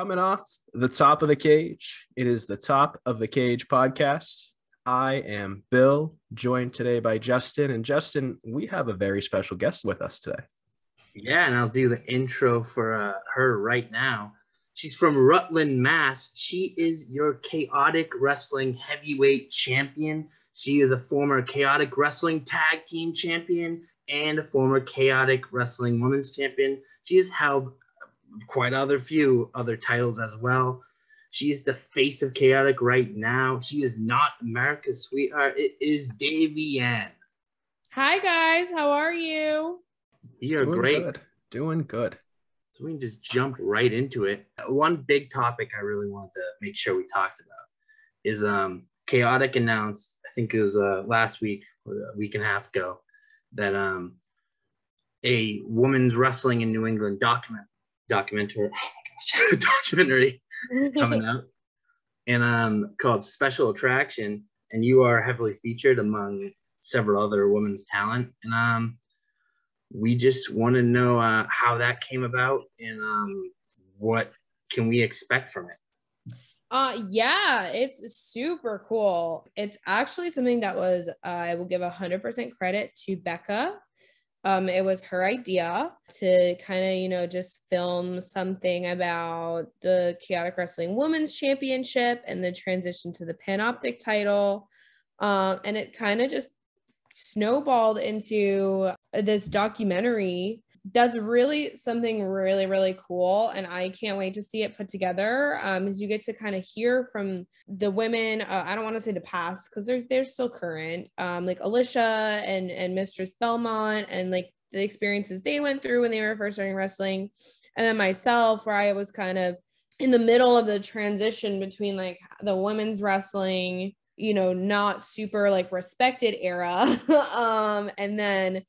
Coming off the top of the cage, it is the Top of the Cage podcast. I am Bill, joined today by Justin. And Justin, we have a very special guest with us today. Yeah, and I'll do the intro for uh, her right now. She's from Rutland, Mass. She is your chaotic wrestling heavyweight champion. She is a former chaotic wrestling tag team champion and a former chaotic wrestling women's champion. She has held quite other few other titles as well. She is the face of chaotic right now. She is not America's sweetheart. It is Davienne. Hi guys, how are you? You're Doing great. Good. Doing good. So we can just jump right into it. One big topic I really wanted to make sure we talked about is um chaotic announced, I think it was uh last week or a week and a half ago, that um a women's wrestling in New England document documentary documentary is coming out and um called Special Attraction and you are heavily featured among several other women's talent and um we just want to know uh, how that came about and um what can we expect from it Uh yeah, it's super cool. It's actually something that was uh, I will give a hundred percent credit to Becca. Um, it was her idea to kind of, you know, just film something about the chaotic wrestling women's championship and the transition to the panoptic title. Um, and it kind of just snowballed into this documentary that's really something really really cool and i can't wait to see it put together um as you get to kind of hear from the women uh, i don't want to say the past because they're they're still current um like alicia and and mistress belmont and like the experiences they went through when they were first starting wrestling. And then myself where i was kind of in the middle of the transition between like the women's wrestling you know not super like respected era um and then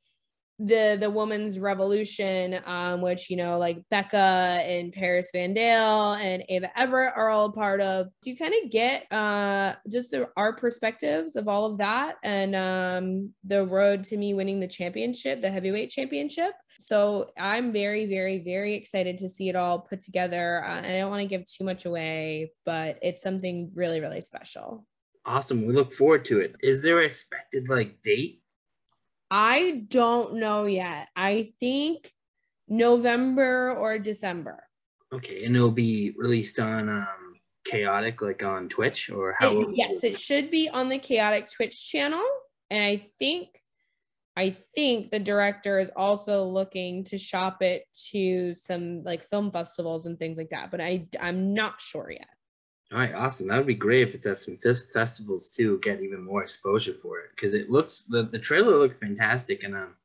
the the women's revolution um which you know like becca and paris van dale and ava everett are all part of. Do you kind of get uh just the, our perspectives of all of that and um the road to me winning the championship the heavyweight championship? So i'm very very very excited to see it all put together. Uh, i don't want to give too much away but it's something really really special. Awesome. We look forward to it. Is there an expected like date I don't know yet. I think November or December. okay and it'll be released on um chaotic like on twitch or how It- yes, it should be on the Chaotic Twitch channel. And I think I think the director is also looking to shop it to some like film festivals and things like that, but I I'm not sure yet. All right, awesome. That would be great if it's at some fes- festivals too. Get even more exposure for it because it looks the, the trailer looked fantastic and um,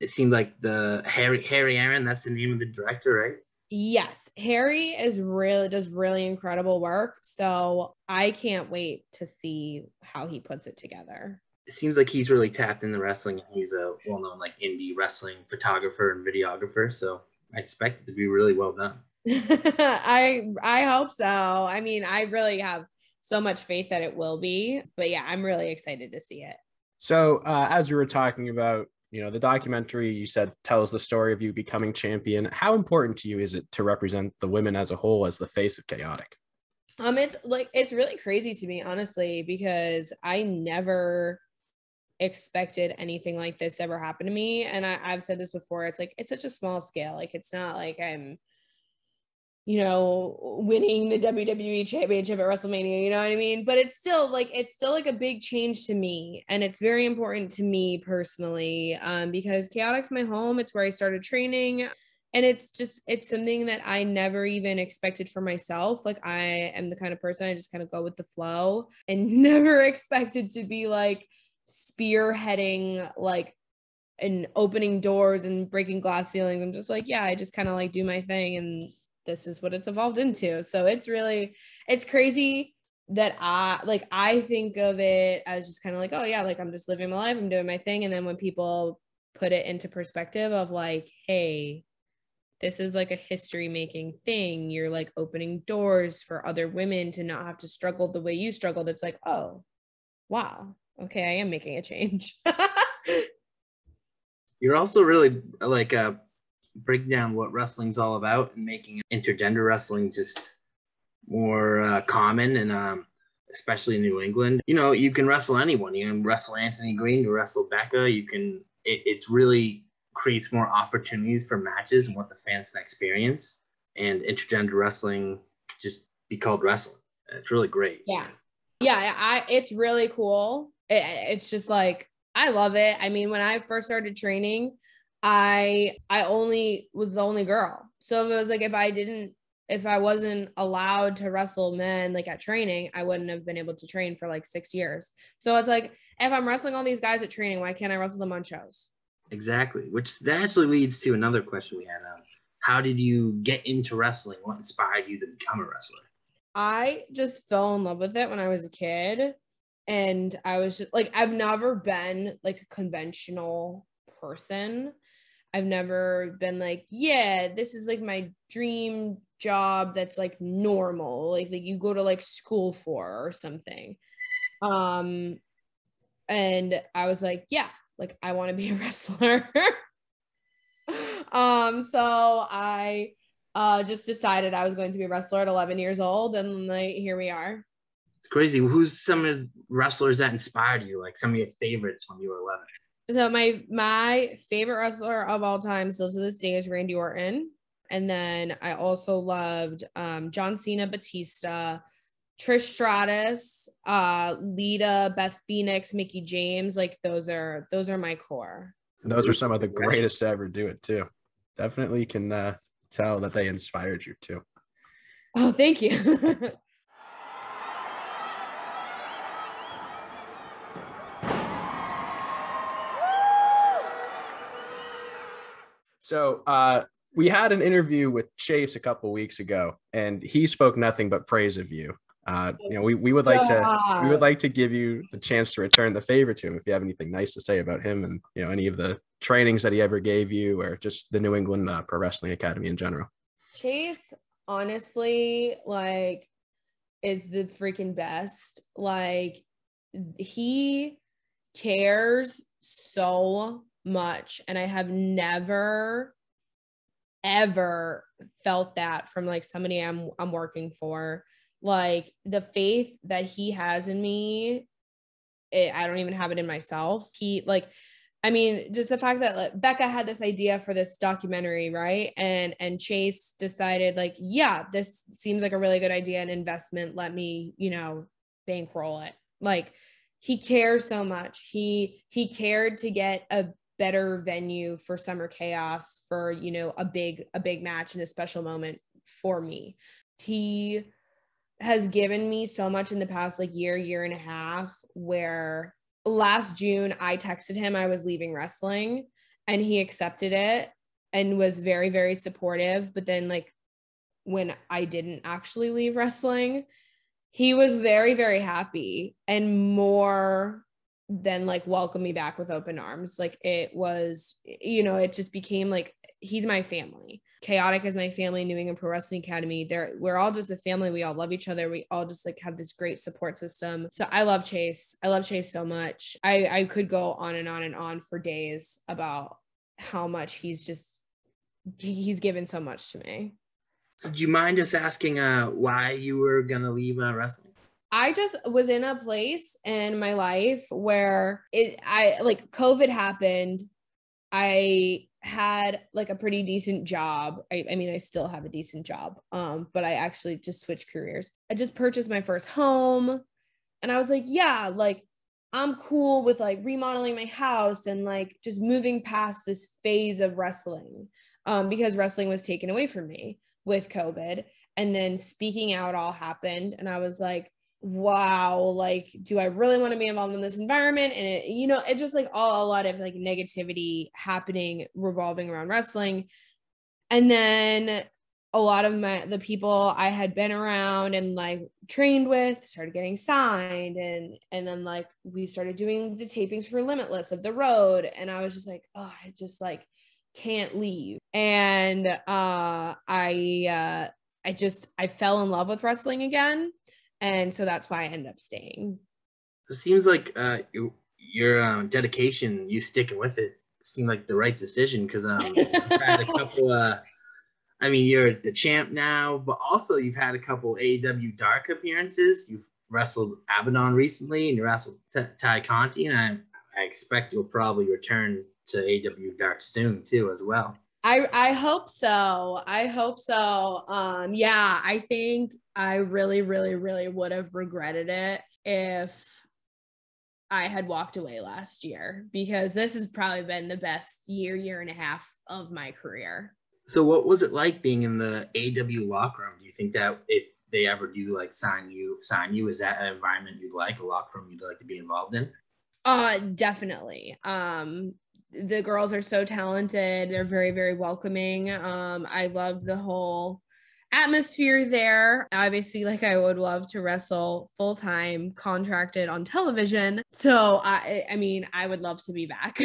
it seemed like the Harry Harry Aaron. That's the name of the director, right? Yes, Harry is really does really incredible work. So I can't wait to see how he puts it together. It seems like he's really tapped into wrestling. and He's a well-known like indie wrestling photographer and videographer. So I expect it to be really well done. I I hope so. I mean, I really have so much faith that it will be. But yeah, I'm really excited to see it. So, uh, as we were talking about, you know, the documentary you said tells the story of you becoming champion. How important to you is it to represent the women as a whole as the face of chaotic? Um, it's like it's really crazy to me, honestly, because I never expected anything like this ever happen to me. And I, I've said this before. It's like it's such a small scale. Like it's not like I'm, you know, winning the WWE championship at WrestleMania. You know what I mean? But it's still like it's still like a big change to me, and it's very important to me personally um, because Chaotic's my home. It's where I started training and it's just it's something that i never even expected for myself like i am the kind of person i just kind of go with the flow and never expected to be like spearheading like and opening doors and breaking glass ceilings i'm just like yeah i just kind of like do my thing and this is what it's evolved into so it's really it's crazy that I like I think of it as just kind of like, oh yeah, like I'm just living my life, I'm doing my thing. And then when people put it into perspective of like, hey, this is like a history making thing. You're like opening doors for other women to not have to struggle the way you struggled. It's like, oh, wow. Okay, I am making a change. You're also really like uh, break down what wrestling's all about and making intergender wrestling just more uh, common and um, especially in New England. You know, you can wrestle anyone. You can wrestle Anthony Green, you wrestle Becca. You can. It, it's really creates more opportunities for matches and what the fans can experience. And intergender wrestling just be called wrestling. It's really great. Yeah, yeah. I it's really cool. It, it's just like I love it. I mean, when I first started training, I I only was the only girl. So it was like if I didn't if I wasn't allowed to wrestle men like at training, I wouldn't have been able to train for like six years. So it's like if I'm wrestling all these guys at training, why can't I wrestle them on shows? Exactly. Which that actually leads to another question we had. Um, how did you get into wrestling? What inspired you to become a wrestler? I just fell in love with it when I was a kid. And I was just like, I've never been like a conventional person. I've never been like, yeah, this is like my dream job that's like normal, like that you go to like school for or something. Um, and I was like, yeah, like I want to be a wrestler. um, so I uh just decided I was going to be a wrestler at 11 years old, and like here we are. It's crazy. Who's some of the wrestlers that inspired you? Like some of your favorites when you were 11? So my my favorite wrestler of all time still to this day is Randy Orton. And then I also loved um, John Cena, Batista, Trish Stratus, uh, Lita, Beth Phoenix, Mickie James. Like those are those are my core. Those are some of the greatest to ever do it too. Definitely can uh, tell that they inspired you too. Oh, thank you. so uh, we had an interview with Chase a couple weeks ago, and he spoke nothing but praise of you. Uh, you know, we, we would like to we would like to give you the chance to return the favor to him if you have anything nice to say about him and you know any of the trainings that he ever gave you or just the New England uh, Pro Wrestling Academy in general. Chase, honestly, like, is the freaking best. Like, he cares so much, and I have never ever felt that from like somebody I'm I'm working for. Like the faith that he has in me, it, I don't even have it in myself. He like I mean, just the fact that like, Becca had this idea for this documentary, right? And and Chase decided like, yeah, this seems like a really good idea and investment. Let me, you know, bankroll it. Like he cares so much. He he cared to get a better venue for summer chaos for you know a big a big match and a special moment for me. He has given me so much in the past like year year and a half where last june i texted him i was leaving wrestling and he accepted it and was very very supportive. But then like when i didn't actually leave wrestling he was very very happy and more then like welcome me back with open arms. Like it was, you know, it just became like he's my family. Chaotic is my family, New England Pro Wrestling Academy. There, we're all just a family. We all love each other. We all just like have this great support system. So I love Chase. I love Chase so much. I I could go on and on and on for days about how much he's just he's given so much to me. So do you mind us asking uh why you were gonna leave uh, wrestling? I just was in a place in my life where it I like COVID happened. I had like a pretty decent job. I, I mean, I still have a decent job. Um, but I actually just switched careers. I just purchased my first home and I was like, yeah, like I'm cool with like remodeling my house and like just moving past this phase of wrestling. Um, because wrestling was taken away from me with COVID. And then speaking out all happened. And I was like, wow like do i really want to be involved in this environment? And it, you know it's just like all a lot of like negativity happening revolving around wrestling. And then a lot of my the people i had been around and like trained with started getting signed and and then like we started doing the tapings for limitless of the road. And i was just like oh i just like can't leave. And uh i uh i just i fell in love with wrestling again and so that's why I ended up staying. It seems like uh, you, your um, dedication, you sticking with it, seemed like the right decision because um, you've had a couple. Uh, I mean, you're the champ now, but also you've had a couple AEW Dark appearances. You've wrestled Abaddon recently, and you wrestled T- Tay Conti, and I, I expect you'll probably return to AEW Dark soon too, as well. I I hope so. I hope so. Um, yeah, I think I really, really, really would have regretted it if I had walked away last year because this has probably been the best year, year and a half of my career. So, what was it like being in the AEW locker room? Do you think that if they ever do like sign you, sign you, is that an environment you'd like, a locker room you'd like to be involved in? Uh, definitely. Um, the girls are so talented. They're very, very welcoming. Um, I love the whole atmosphere there. Obviously, like I would love to wrestle full time, contracted on television. So I, I mean, I would love to be back.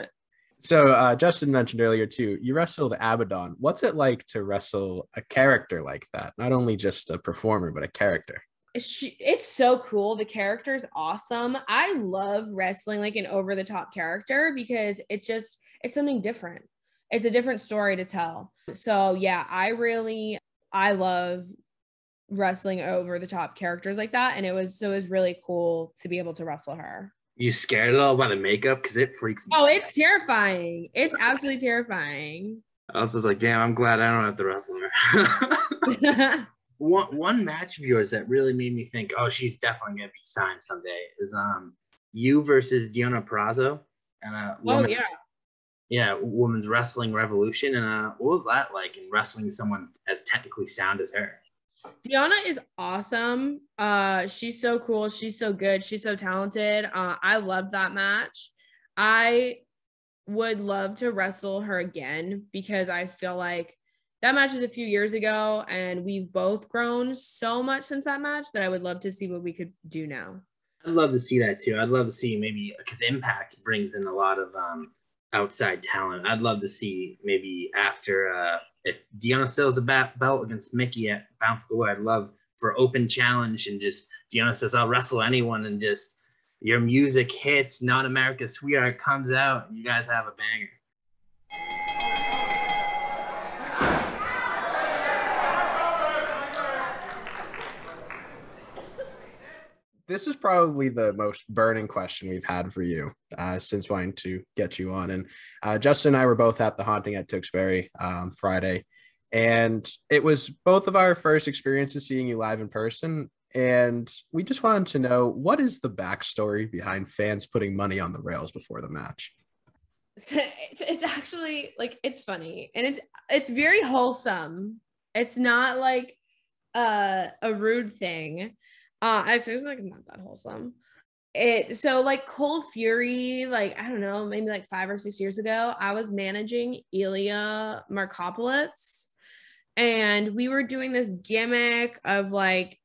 so uh, Justin mentioned earlier too. You wrestled Abaddon. What's it like to wrestle a character like that? Not only just a performer, but a character. It's so cool. The character is awesome. I love wrestling like an over the top character because it just it's something different. It's a different story to tell. So yeah, I really I love wrestling over the top characters like that. And it was so it was really cool to be able to wrestle her. You scared at all by the makeup? Because it freaks me. Oh, it's terrifying. It's absolutely terrifying. I was just like, damn, I'm glad I don't have to wrestle her. one one match of yours that really made me think, oh, she's definitely gonna be signed someday is um you versus Deonna Purrazzo and uh oh yeah yeah, women's wrestling revolution. And uh, what was that like in wrestling someone as technically sound as her? Deonna is awesome. Uh, she's so cool. She's so good. She's so talented. Uh, I loved that match. I would love to wrestle her again because I feel like that match is a few years ago and we've both grown so much since that match that I would love to see what we could do now. I'd love to see that too. I'd love to see maybe because Impact brings in a lot of um, outside talent. I'd love to see maybe after uh, if Deonna sells a bat belt against Mickie at Bound for Glory. I'd love for open challenge and just Deonna says I'll wrestle anyone and just your music hits, not America's Sweetheart comes out, and you guys have a banger. This is probably the most burning question we've had for you uh, since wanting to get you on. And uh, Justin and I were both at the haunting at Tewksbury um, Friday, and it was both of our first experiences seeing you live in person. And we just wanted to know what is the backstory behind fans putting money on the rails before the match. It's, it's actually like it's funny and it's it's very wholesome. It's not like uh, a rude thing uh, I was like not that wholesome. It so like Cold Fury, like I don't know, maybe like five or six years ago, I was managing Ilya Markopolos, and we were doing this gimmick of like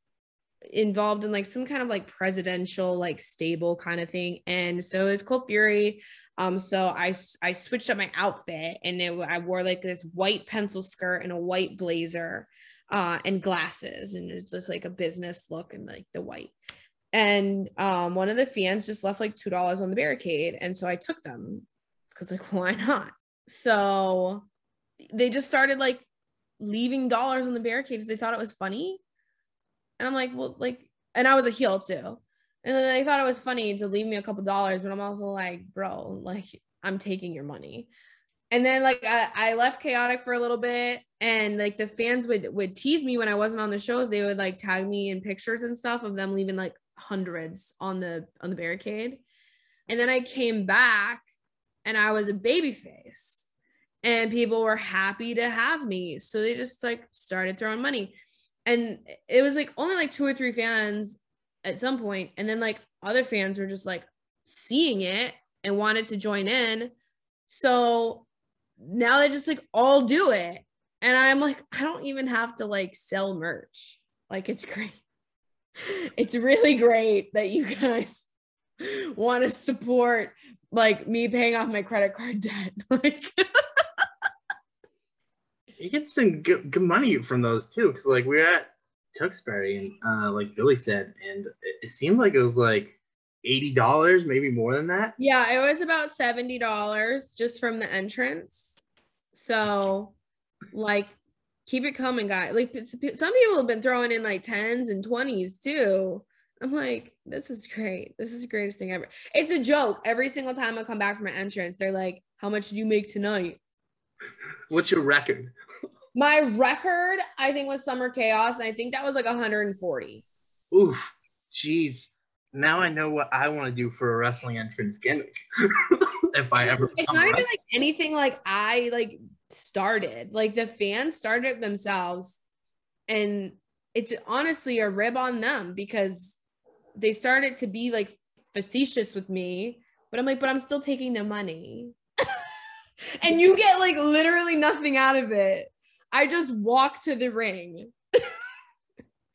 involved in like some kind of like presidential like stable kind of thing and so it's cold fury um so i i switched up my outfit and it, i wore like this white pencil skirt and a white blazer uh, and glasses, and it's just like a business look and like the white. And um, one of the fans just left like two dollars on the barricade, and so I took them because like why not? So they just started like leaving dollars on the barricades. They thought it was funny, and I'm like, well, like, and I was a heel too. And then they thought it was funny to leave me a couple dollars, but I'm also like, bro, like I'm taking your money and then like I, I, left chaotic for a little bit and like the fans would would tease me when i wasn't on the shows. They would like tag me in pictures and stuff of them leaving like hundreds on the on the barricade. And then i came back and i was a baby face and people were happy to have me. So they just like started throwing money. And it was like only like two or three fans at some point and then like other fans were just like seeing it and wanted to join in. So now they just like all do it. And I'm like, I don't even have to like sell merch. Like it's great. It's really great that you guys want to support like me paying off my credit card debt. Like you get some good, good money from those too. Cause like we are at Tewksbury and uh, like Billy said, and it, it seemed like it was like $80, maybe more than that. Yeah, it was about $70 just from the entrance. So, like, keep it coming, guys. Like, some people have been throwing in like 10s and 20s too. I'm like, this is great. This is the greatest thing ever. It's a joke. Every single time I come back from an entrance, they're like, how much did you make tonight? What's your record? My record, I think, was Summer Chaos, and I think that was like 140. Oof, jeez. Now I know what I want to do for a wrestling entrance gimmick. if I ever, it's not even like anything like I like started. Like the fans started themselves, and it's honestly a rib on them because they started to be like facetious with me. But I'm like, but I'm still taking the money. and you get like literally nothing out of it. I just walk to the ring.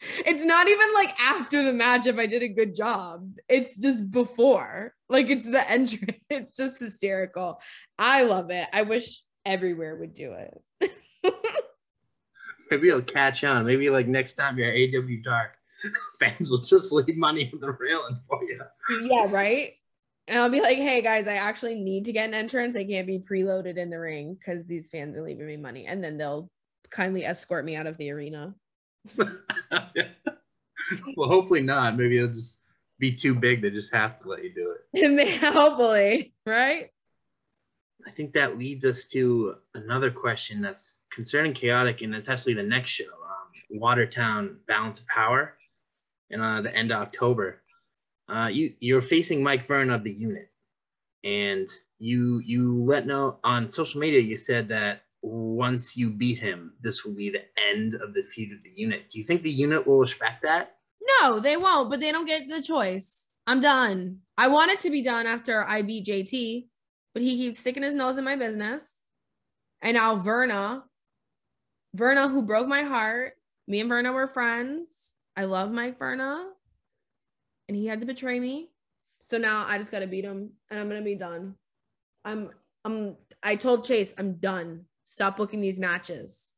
It's not even like after the match if I did a good job. It's just before. Like it's the entrance. It's just hysterical. I love it. I wish everywhere would do it. Maybe it'll catch on. Maybe like next time you're at AEW Dark, fans will just leave money on the railing for you. Yeah, right. And I'll be like, hey guys, I actually need to get an entrance. I can't be preloaded in the ring because these fans are leaving me money. And then they'll kindly escort me out of the arena. well, hopefully not. Maybe it'll just be too big to just have to let you do it. hopefully, right? I think that leads us to another question that's concerning chaotic, and it's actually the next show, um, Watertown Balance of Power, and uh, the end of October. Uh, you you're facing Mike Vern of the unit, and you you let know on social media. You said that once you beat him, this will be the end of the feud of the unit. Do you think the unit will respect that? No, they won't, but they don't get the choice. I'm done. I want it to be done after I beat JT, but he keeps sticking his nose in my business. And now Verna, Verna, who broke my heart. Me and Verna were friends. I love Mike Verna. And he had to betray me. So now I just gotta beat him and I'm gonna be done. I'm I'm I told Chase I'm done. Stop booking these matches.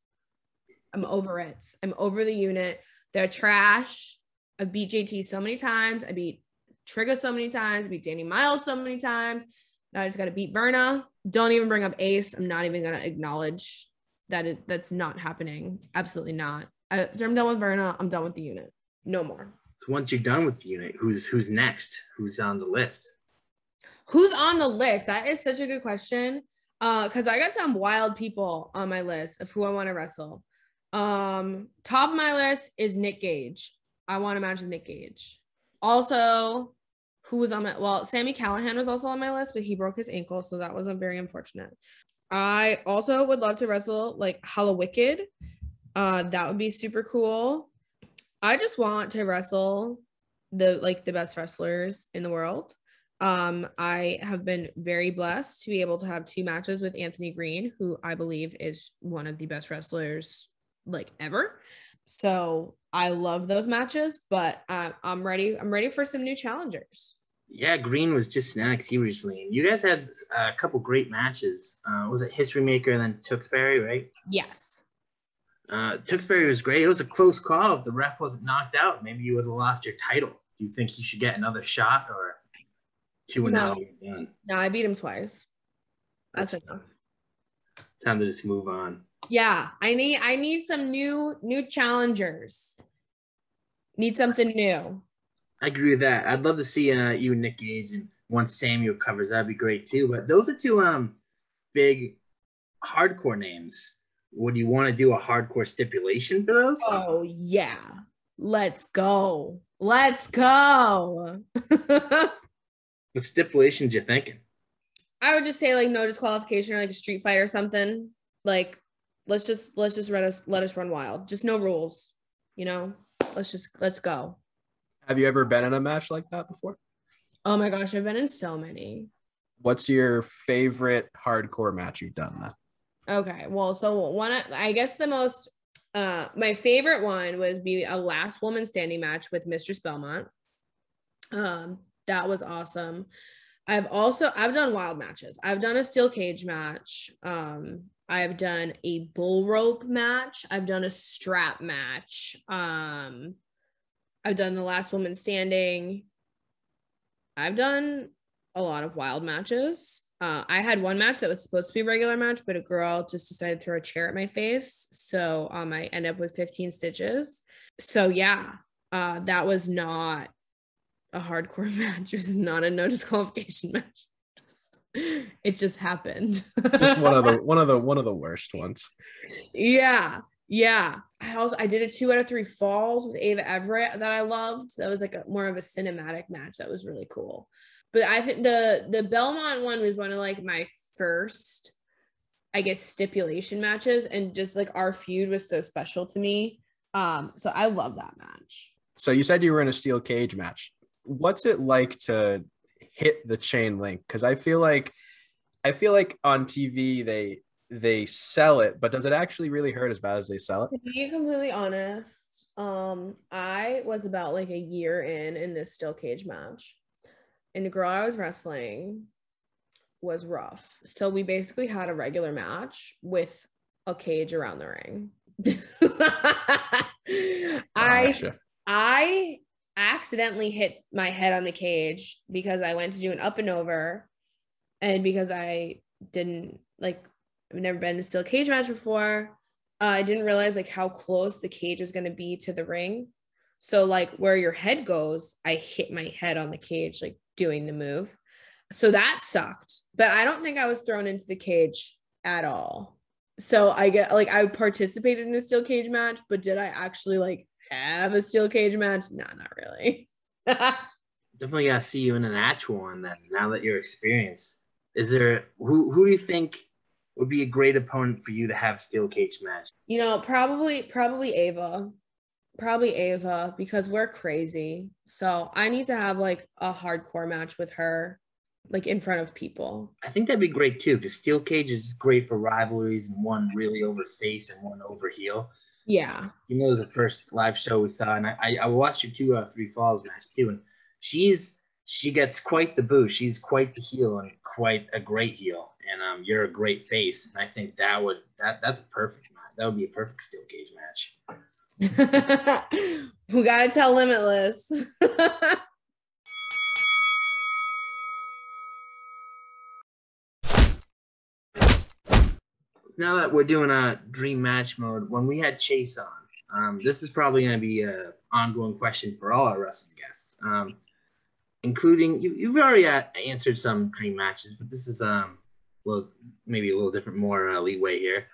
I'm over it. I'm over the unit. They're trash. I've beat JT so many times. I beat Trigger so many times. I beat Danny Miles so many times. Now I just got to beat Verna. Don't even bring up Ace. I'm not even going to acknowledge that it, that's not happening. Absolutely not. I, I'm done with Verna. I'm done with the unit. No more. So once you're done with the unit, who's who's next? Who's on the list? Who's on the list? That is such a good question. Uh, because I got some wild people on my list of who I want to wrestle. Um, top of my list is Nick Gage. I want to match with Nick Gage. Also, who was on my well, Sammy Callahan was also on my list, but he broke his ankle, so that was a very unfortunate. I also would love to wrestle like Hallowicked. Uh, that would be super cool. I just want to wrestle the like the best wrestlers in the world. Um, I have been very blessed to be able to have two matches with Anthony Green, who I believe is one of the best wrestlers like ever. So I love those matches, but uh, I'm ready. I'm ready for some new challengers. Yeah, Green was just in NXT recently, and you guys had a couple great matches. Uh, was it History Maker and then Tewksbury, right? Yes. Uh, Tewksbury was great. It was a close call. If the ref wasn't knocked out, maybe you would have lost your title. Do you think he should get another shot, or Two and no. Done. No, I beat him twice. That's, That's enough. Time to just move on. Yeah, I need I need some new new challengers. Need something new. I agree with that. I'd love to see uh, you and Nick Gage and once Samuel covers, that'd be great too. But those are two um big hardcore names. Would you want to do a hardcore stipulation for those? Oh yeah. Let's go. Let's go. What stipulations you thinking? I would just say like no disqualification or like a street fight or something. Like let's just let's just let us let us run wild. Just no rules. You know? Let's just let's go. Have you ever been in a match like that before? Oh my gosh, I've been in so many. What's your favorite hardcore match you've done then? Okay. Well, so one I guess the most uh my favorite one was be a last woman standing match with Mistress Belmont. Um that was awesome. I've also I've done wild matches. I've done a steel cage match. Um, I've done a bull rope match. I've done a strap match. Um, I've done the last woman standing. I've done a lot of wild matches. Uh, I had one match that was supposed to be a regular match, but a girl just decided to throw a chair at my face. So um, I end up with 15 stitches. So yeah, uh, that was not a hardcore match. It was not a no disqualification match. it just happened. just one of the one of the one of the worst ones. Yeah. Yeah. I also I did a two out of three falls with Ava Everett that I loved. That was like a more of a cinematic match. That was really cool. But I think the the Belmont one was one of like my first, I guess, stipulation matches. And just like our feud was so special to me. Um, so I love that match. So you said you were in a steel cage match. What's it like to hit the chain link? Because I feel like I feel like on TV they they sell it, but does it actually really hurt as bad as they sell it? To be completely honest, um, I was about like a year in in this steel cage match, and the girl I was wrestling was rough. So we basically had a regular match with a cage around the ring. I I accidentally hit my head on the cage because I went to do an up and over, and because I didn't like I've never been in a steel cage match before. Uh, I didn't realize like how close the cage was going to be to the ring. So like where your head goes, I hit my head on the cage like doing the move. So that sucked. But I don't think I was thrown into the cage at all. So I get like I participated in a steel cage match, but did I actually like have a steel cage match? No, not really. Definitely gotta see you in an actual one then. Now that you're experienced, is there who who do you think would be a great opponent for you to have steel cage match? You know, probably probably Ava. Probably Ava because we're crazy. So I need to have like a hardcore match with her, like in front of people. I think that'd be great too, because steel cage is great for rivalries and one really over face and one over heel. Yeah. You know, it was the first live show we saw, and I, I watched your two out three falls match too, and she's she gets quite the boo. She's quite the heel and quite a great heel and um, you're a great face. And I think that would that that's a perfect match. That would be a perfect steel cage match. we gotta tell Limitless. now that we're doing a dream match mode, when we had Chase on, um, this is probably going to be an ongoing question for all our wrestling guests, um, including you, you've already answered some dream matches, but this is um, well, maybe a little different, more uh, leeway here,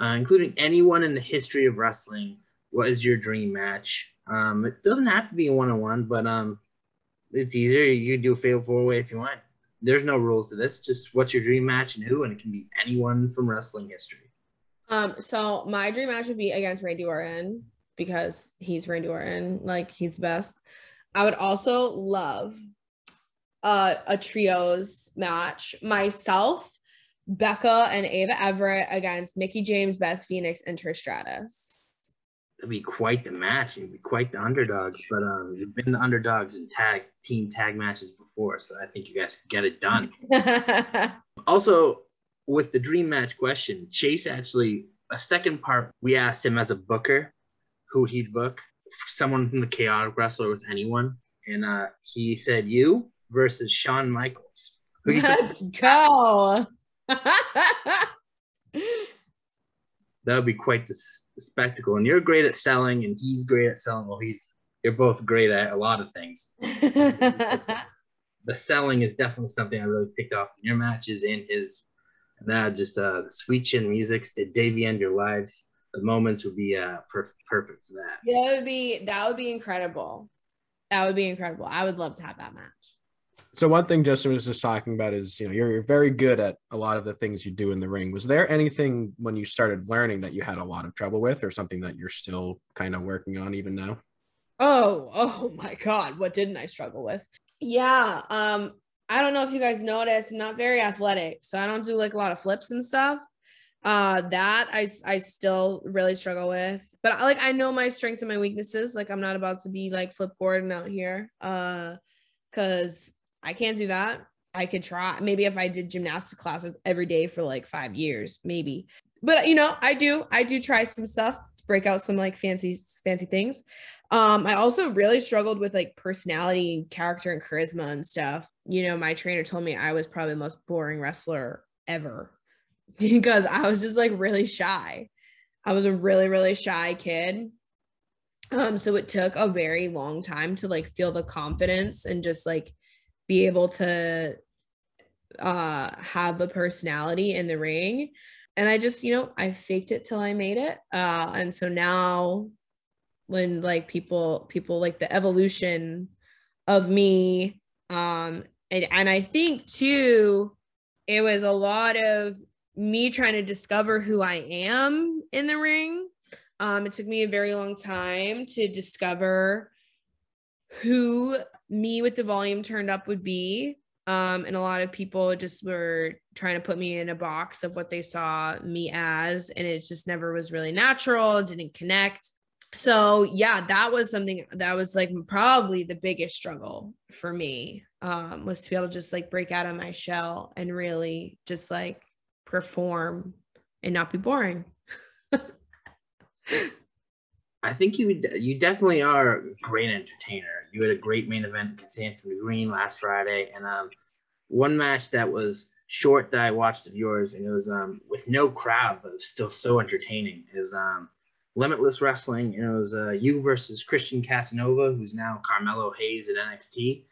uh, including anyone in the history of wrestling. What is your dream match? Um, it doesn't have to be a one-on-one, but um, it's easier. You do a fatal four-way if you want. There's no rules to this. Just what's your dream match and who, and it can be anyone from wrestling history. Um, so my dream match would be against Randy Orton because he's Randy Orton, like he's the best. I would also love uh, a trios match. Myself Becca and Ava Everett against Mickie James, Beth Phoenix, and Trish Stratus. That'd be quite the match. You'd be quite the underdogs, but um, you've been the underdogs in tag team tag matches before, so I think you guys get it done. also, with the dream match question, Chase actually a second part we asked him as a booker who he'd book someone from the chaotic wrestler with anyone, and uh, he said you versus Shawn Michaels. Let's go that would be quite the spectacle. And you're great at selling, and he's great at selling. Well, he's you're both great at a lot of things. The selling is definitely something I really picked off in your matches and his. And that just uh, the sweet chin music, the Davy End Your Lives, the moments would be uh, perfect, perfect for that. Yeah, it would be that would be incredible. That would be incredible. I would love to have that match so one thing Justin was just talking about is you know you're, you're very good at a lot of the things you do in the ring. Was there anything when you started learning that you had a lot of trouble with, or something that you're still kind of working on even now? Oh, oh my God, what didn't I struggle with? Yeah, um, I don't know if you guys noticed, not very athletic, so I don't do like a lot of flips and stuff. Uh, that I I still really struggle with, but like I know my strengths and my weaknesses. Like I'm not about to be like flip Gordon out here, uh, because I can't do that. I could try. Maybe if I did gymnastics classes every day for like five years, maybe. But you know, I do. I do try some stuff break out some like fancy fancy things. Um, I also really struggled with like personality, character, and charisma and stuff. You know, my trainer told me I was probably the most boring wrestler ever because I was just like really shy. I was a really, really shy kid. Um, so it took a very long time to like feel the confidence and just like be able to uh have a personality in the ring. And I just, you know, I faked it till I made it. Uh, and so now when like people people like the evolution of me um and, and i think too it was a lot of me trying to discover who i am in the ring um it took me a very long time to discover who me with the volume turned up would be um, and a lot of people just were trying to put me in a box of what they saw me as and it just never was really natural didn't connect. So yeah that was something that was like probably the biggest struggle for me um was to be able to just like break out of my shell and really just like perform and not be boring I think you you definitely are a great entertainer. You had a great main event against Anthony Green last Friday, and um, one match that was short that I watched of yours, and it was um with no crowd, but it was still so entertaining. Was um Limitless Wrestling, and it was uh, you versus Christian Casanova, who's now Carmelo Hayes at NXT.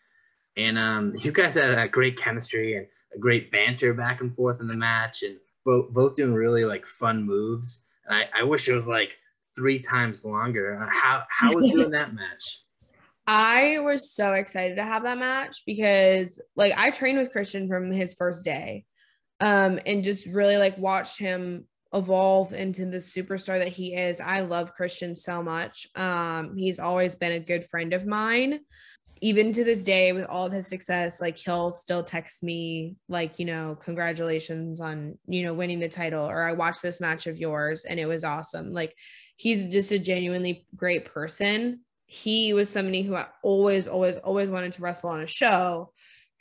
And um, you guys had a great chemistry and a great banter back and forth in the match, and both both doing really like fun moves. And I, I wish it was like three times longer. Uh, how how was doing that match? I was so excited to have that match because like I trained with Christian from his first day. Um, and just really like watched him evolve into the superstar that he is. I love Christian so much. Um, he's always been a good friend of mine. Even to this day, with all of his success, like he'll still text me, like, you know, congratulations on, you know, winning the title, or I watched this match of yours and it was awesome. Like, he's just a genuinely great person. He was somebody who I always, always, always wanted to wrestle on a show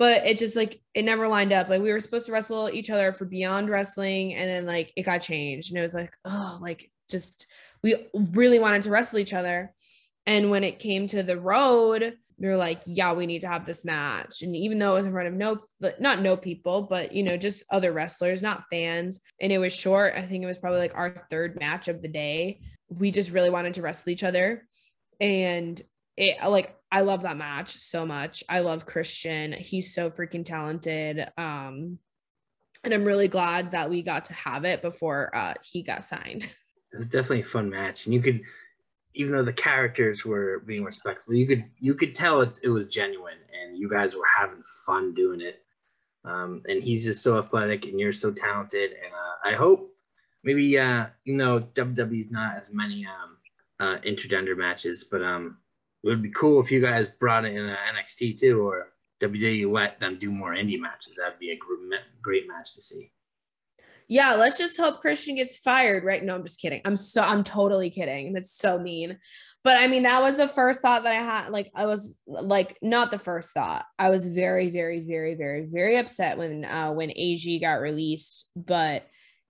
but it just like it never lined up. Like we were supposed to wrestle each other for Beyond Wrestling, and then like it got changed, and it was like oh, like just we really wanted to wrestle each other. And when it came to the road, we were like, yeah, we need to have this match. And even though it was in front of no, not no people, but you know, just other wrestlers, not fans, and it was short. I think it was probably like our third match of the day. We just really wanted to wrestle each other, and it like I love that match so much. I love Christian. He's so freaking talented. Um, and I'm really glad that we got to have it before uh, he got signed. It was definitely a fun match, and you could, even though the characters were being respectful, you could you could tell it, it was genuine, and you guys were having fun doing it. Um, and he's just so athletic, and you're so talented, and uh, I hope maybe uh, you know WWE's not as many um, uh, intergender matches, but um, it would be cool if you guys brought in NXT too, or WWE let them do more indie matches. That'd be a great match to see. Yeah, let's just hope Christian gets fired, right? No, I'm just kidding. I'm so I'm totally kidding. That's so mean. But I mean, that was the first thought that I had. Like, I was like, not the first thought. I was very, very, very, very, very upset when uh when AG got released. But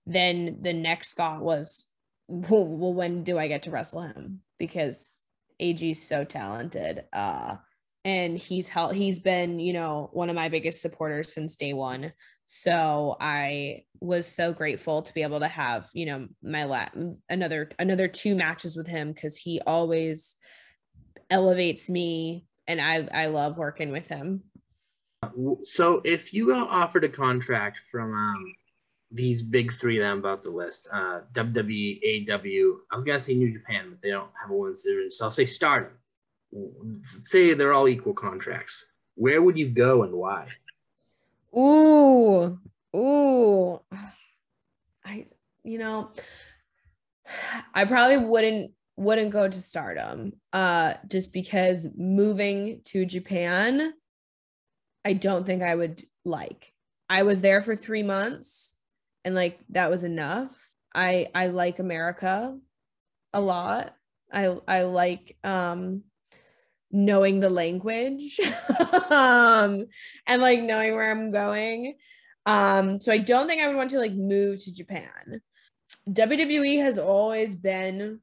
then the next thought was, well, well when do I get to wrestle him? Because AG's so talented. Uh, and he's helped, he's been, you know, one of my biggest supporters since day one. So I was so grateful to be able to have, you know, my la- another another two matches with him because he always elevates me and I I love working with him. So if you got offered a contract from um these big three that I'm about to list uh, WWE, AEW. I was to say New Japan, but they don't have a one division. So I'll say Stardom. Say they're all equal contracts. Where would you go and why? Ooh, ooh. I, you know, I probably wouldn't wouldn't go to stardom uh just because moving to Japan I don't think I would like. I was there for 3 months and like that was enough. I i like america a lot. I i like um knowing the language um and like knowing where i'm going. Um so i don't think i would want to like move to japan. Wwe has always been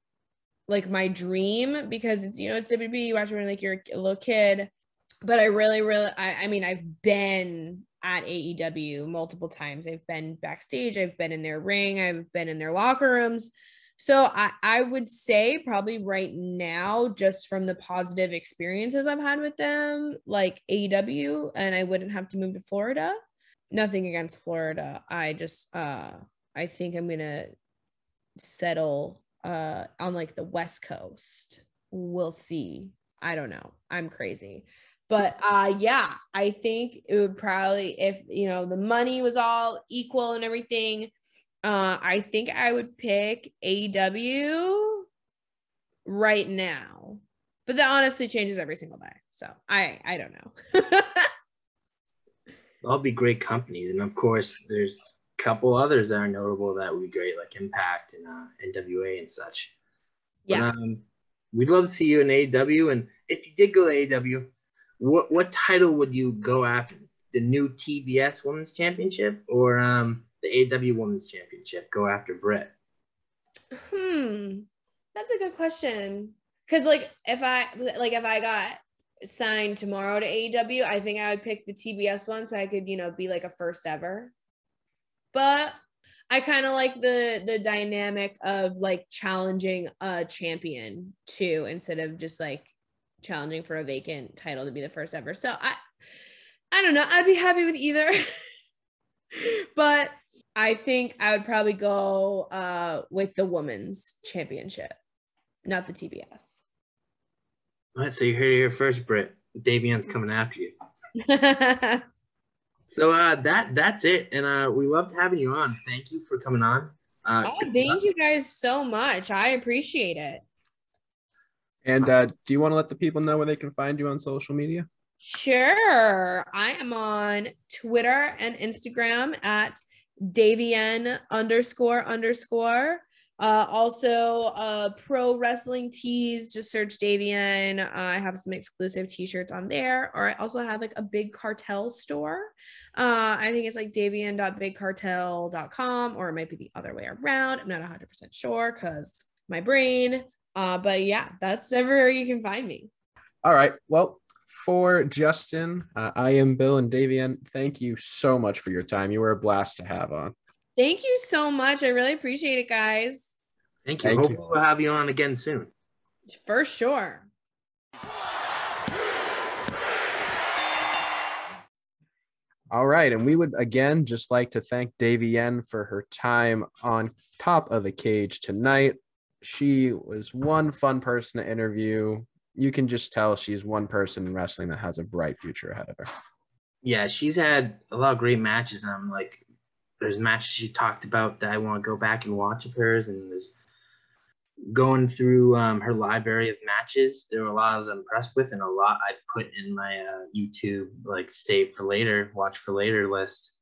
like my dream because it's you know it's WWE you watch when like you're a little kid. But I really really I, I mean I've been at AEW multiple times. I've been backstage I've been in their ring I've been in their locker rooms. So I I would say probably right now just from the positive experiences I've had with them like AEW and I wouldn't have to move to Florida. Nothing against Florida. I just uh I think I'm to settle uh on like the west coast. We'll see. I don't know. I'm crazy but uh yeah i think it would probably if you know the money was all equal and everything uh i think i would pick AEW right now. But that honestly changes every single day. So i i don't know. All be great companies. And of course there's a couple others that are notable that would be great, like Impact and uh, NWA and such. Yeah. But, um, we'd love to see you in AEW And if you did go to AEW, what what title would you go after? The new TBS Women's Championship or um, the AEW Women's Championship? Go after Britt. Hmm, that's a good question. Cause like if I like if I got signed tomorrow to AEW, I think I would pick the TBS one so I could you know be like a first ever but I kind of like the the dynamic of like challenging a champion too instead of just like challenging for a vacant title to be the first ever. So I I don't know, I'd be happy with either. but I think I would probably go uh with the women's championship, not the TBS. All right, so you heard it here first, Britt. Davienne's coming after you. So uh, that that's it, and uh, we loved having you on. Thank you for coming on. Uh, oh, thank you guys so much. I appreciate it. And uh, do you want to let the people know where they can find you on social media? Sure. I am on Twitter and Instagram at Davienne underscore underscore. Uh, also, uh, pro wrestling tees. Just search Davienne. Uh, I have some exclusive T-shirts on there. Or I also have like a big cartel store. Uh, I think it's like Davienne.bigcartel.com, or it might be the other way around. I'm not 100 percent sure because my brain. Uh, but yeah, that's everywhere you can find me. All right. Well, for Justin, uh, I am Bill and Davienne. Thank you so much for your time. You were a blast to have on. Thank you so much. I really appreciate it, guys. Thank you. Thank Hope you. we'll have you on again soon. For sure. All right. And we would again just like to thank Davy Davienne for her time on top of the cage tonight. She was one fun person to interview. You can just tell she's one person in wrestling that has a bright future ahead of her. Yeah, she's had a lot of great matches. I'm like there's matches she talked about that I want to go back and watch of hers, and there's going through um, her library of matches. There were a lot I was impressed with, and a lot I put in my uh, YouTube like save for later, watch for later list.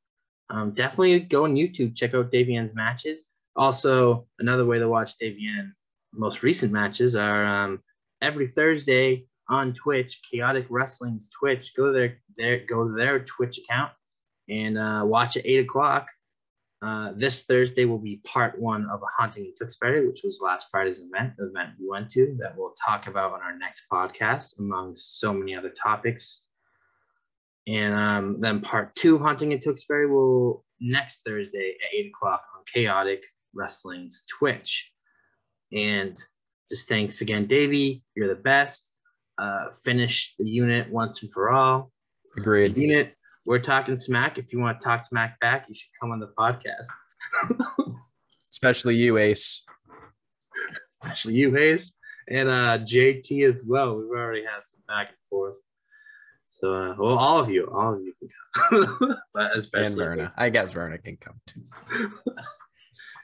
Um, definitely go on YouTube, check out Davienne's matches. Also, another way to watch Davienne most recent matches are um, every Thursday on Twitch, Chaotic Wrestling's Twitch. Go there, there, go to their Twitch account and uh, watch at eight o'clock. Uh, this Thursday will be part one of a haunting in Tewksbury, which was last Friday's event, the event we went to, that we'll talk about on our next podcast, among so many other topics. And um, then part two, haunting in Tewksbury, will next Thursday at eight o'clock on Chaotic Wrestling's Twitch. And just thanks again, Davey. You're the best. Uh, finish the unit once and for all. Agreed. The unit we're talking smack. If you want to talk smack back, you should come on the podcast. Especially you, Ace. Especially you, Ace, and uh, JT as well. We've already had some back and forth. So, uh, well, all of you, all of you can come, but especially and Verna. I guess Verna can come too.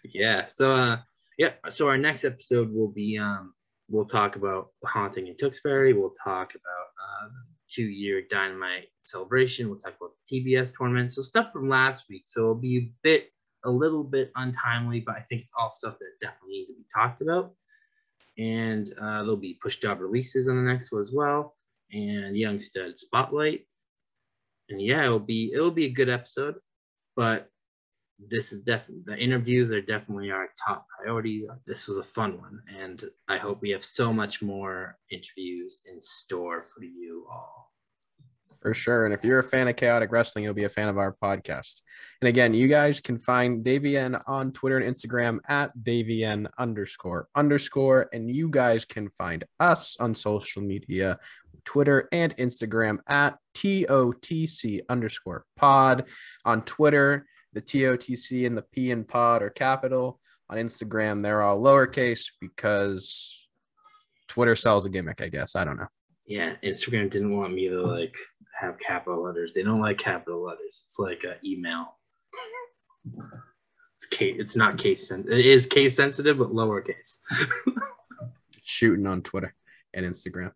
yeah. So, uh, yeah. So our next episode will be um, we'll talk about haunting in Tewksbury. We'll talk about uh, two year Dynamite celebration. We'll talk about the TBS tournament. So stuff from last week. So it'll be a bit, a little bit untimely, but I think it's all stuff that definitely needs to be talked about. And uh, there'll be push job releases on the next one as well, and Young Stud Spotlight. And yeah, it'll be it'll be a good episode. But this is definitely the interviews are definitely our top priorities. This was a fun one, and I hope we have so much more interviews in store for you all. For sure. And if you're a fan of chaotic wrestling, you'll be a fan of our podcast. And again, you guys can find Davienne on Twitter and Instagram at Davienne underscore underscore. And you guys can find us on social media, Twitter and Instagram at TOTC underscore pod. On Twitter, the TOTC and the P and pod are capital. On Instagram, they're all lowercase because Twitter sells a gimmick, I guess. I don't know. Yeah, Instagram didn't want me to like have capital letters. They don't like capital letters. It's like an email. It's case. It's not case sensitive. It is case sensitive, but lowercase. Shooting on Twitter and Instagram.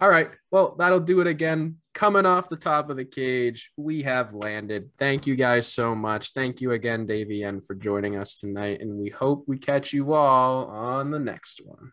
All right. Well, that'll do it again. Coming off the top of the cage, we have landed. Thank you guys so much. Thank you again, Davienne, for joining us tonight. And we hope we catch you all on the next one.